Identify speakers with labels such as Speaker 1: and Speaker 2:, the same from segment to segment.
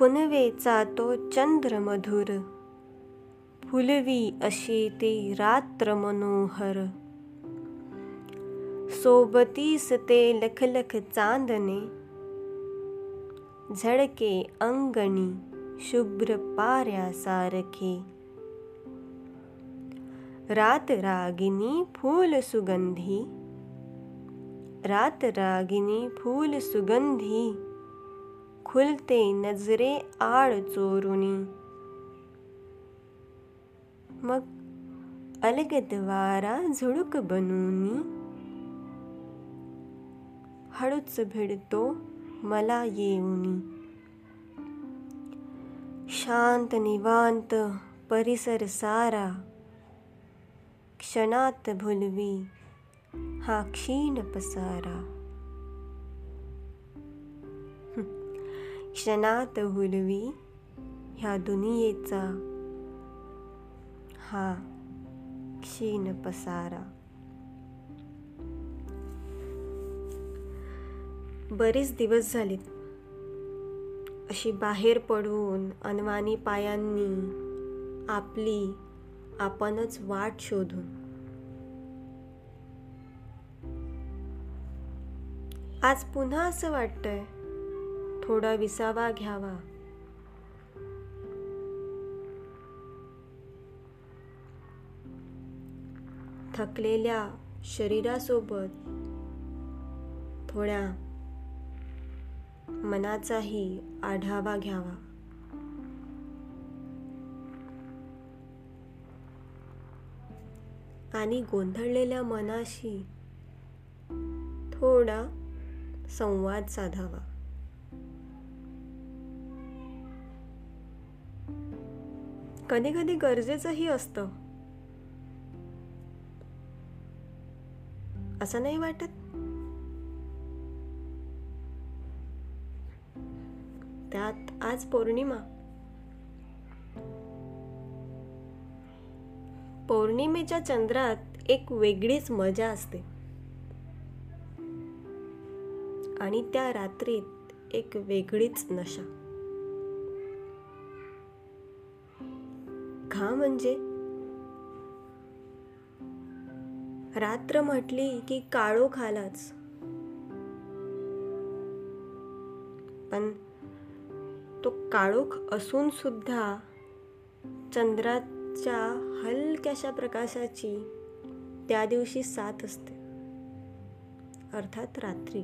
Speaker 1: पुनवेचा तो चंद्र मधुर फुलवी अशी ती रात्र ते लखलख चांदणे झडके अंगणी शुभ्र पाऱ्यासारखे रात रागिनी फूल सुगंधी। रात रागिनी फूल सुगंधी खुलते नजरे आड चोरुनी. मग अलगद वारा झुळूक बनूनी. हळूच भिडतो मला येऊनी. शांत निवांत परिसर सारा. क्षणात भुलवी हा क्षीण पसारा. क्षणात हुलवी ह्या दुनियेचा हा क्षीण पसारा. बरेच दिवस झालेत. अशी बाहेर पडून अनवानी पायांनी आपली आपणच वाट शोधून. आज पुन्हा असं वाटतंय थोडा विसावा घ्यावा. थकलेल्या शरीरासोबत थोड्या मनाचाही आढावा घ्यावा. आणि गोंधळलेल्या मनाशी थोडा संवाद साधावा. कधी कधी गरजेचंही असतं. असं नाही वाटत? त्यात आज पौर्णिमा. पौर्णिमेच्या चंद्रात एक वेगळीच मजा असते. आणि त्या रात्रीत एक वेगळीच नशा. हा म्हणजे? रात्र म्हटली की काळो खालाच. पण तो काळोख असून सुद्धा चंद्राच्या हलक्याशा प्रकाशाची त्या दिवशी साथ असते. अर्थात रात्री.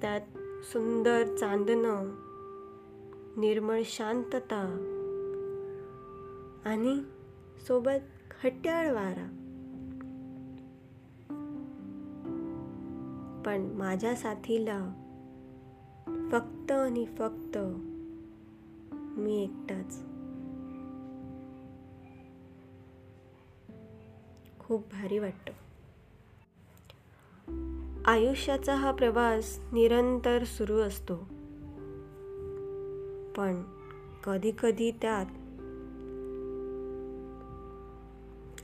Speaker 1: त्यात सुंदर चांदणं निर्मळ शांतता आणि सोबत खट्याळ वारा. पण माझ्या साथीला फक्त आणि फक्त मी एकटाच. खूप भारी वाटतं. आयुष्याचा हा प्रवास निरंतर सुरू असतो. पण कधी कधी त्यात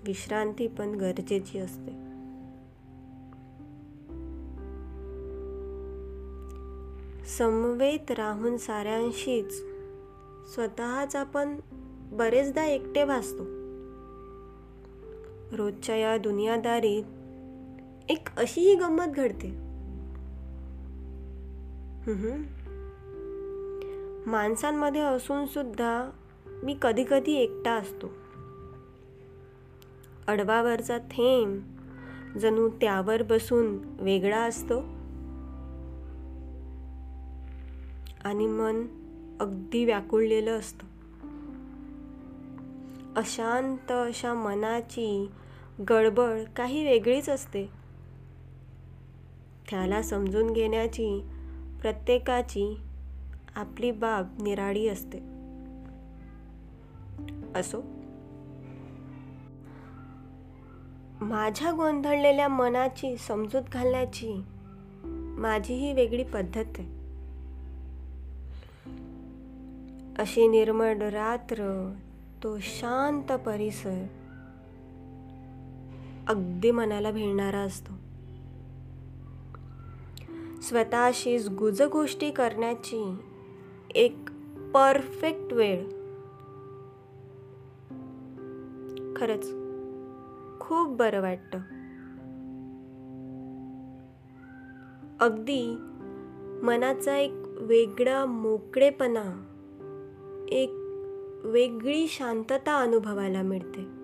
Speaker 1: विश्रांती पण गरजेची असते. समवेत राहून साऱ्यांशीच स्वतःच आपण बरेचदा एकटे भासतो. रोजच्या या दुनियादारीत एक अशीही गंमत घडते. माणसांमध्ये असून सुद्धा मी कधी कधी एकटा असतो. अडवावरचा थेंब जणू त्यावर बसून वेगळा असतो. आणि मन अगदी व्याकुळलेलं असतं. अशांत अशा मनाची गडबड काही वेगळीच असते. त्याला समजून घेण्याची प्रत्येकाची आपली बाब निराळी असते. असो माझ्या गोंधळलेल्या मनाची समजूत घालण्याची माझी ही वेगळी पद्धत आहे. अशी निर्मळ रात्र तो शांत परिसर अगदी मनाला भिडणारा असतो. स्वतःशीच गुजगोष्टी करण्याची एक परफेक्ट वेळ. खरंच खूप बरं वाटतं. अगदी मनाचा एक वेगळा मोकळेपणा एक वेगळी शांतता अनुभवायला मिळते.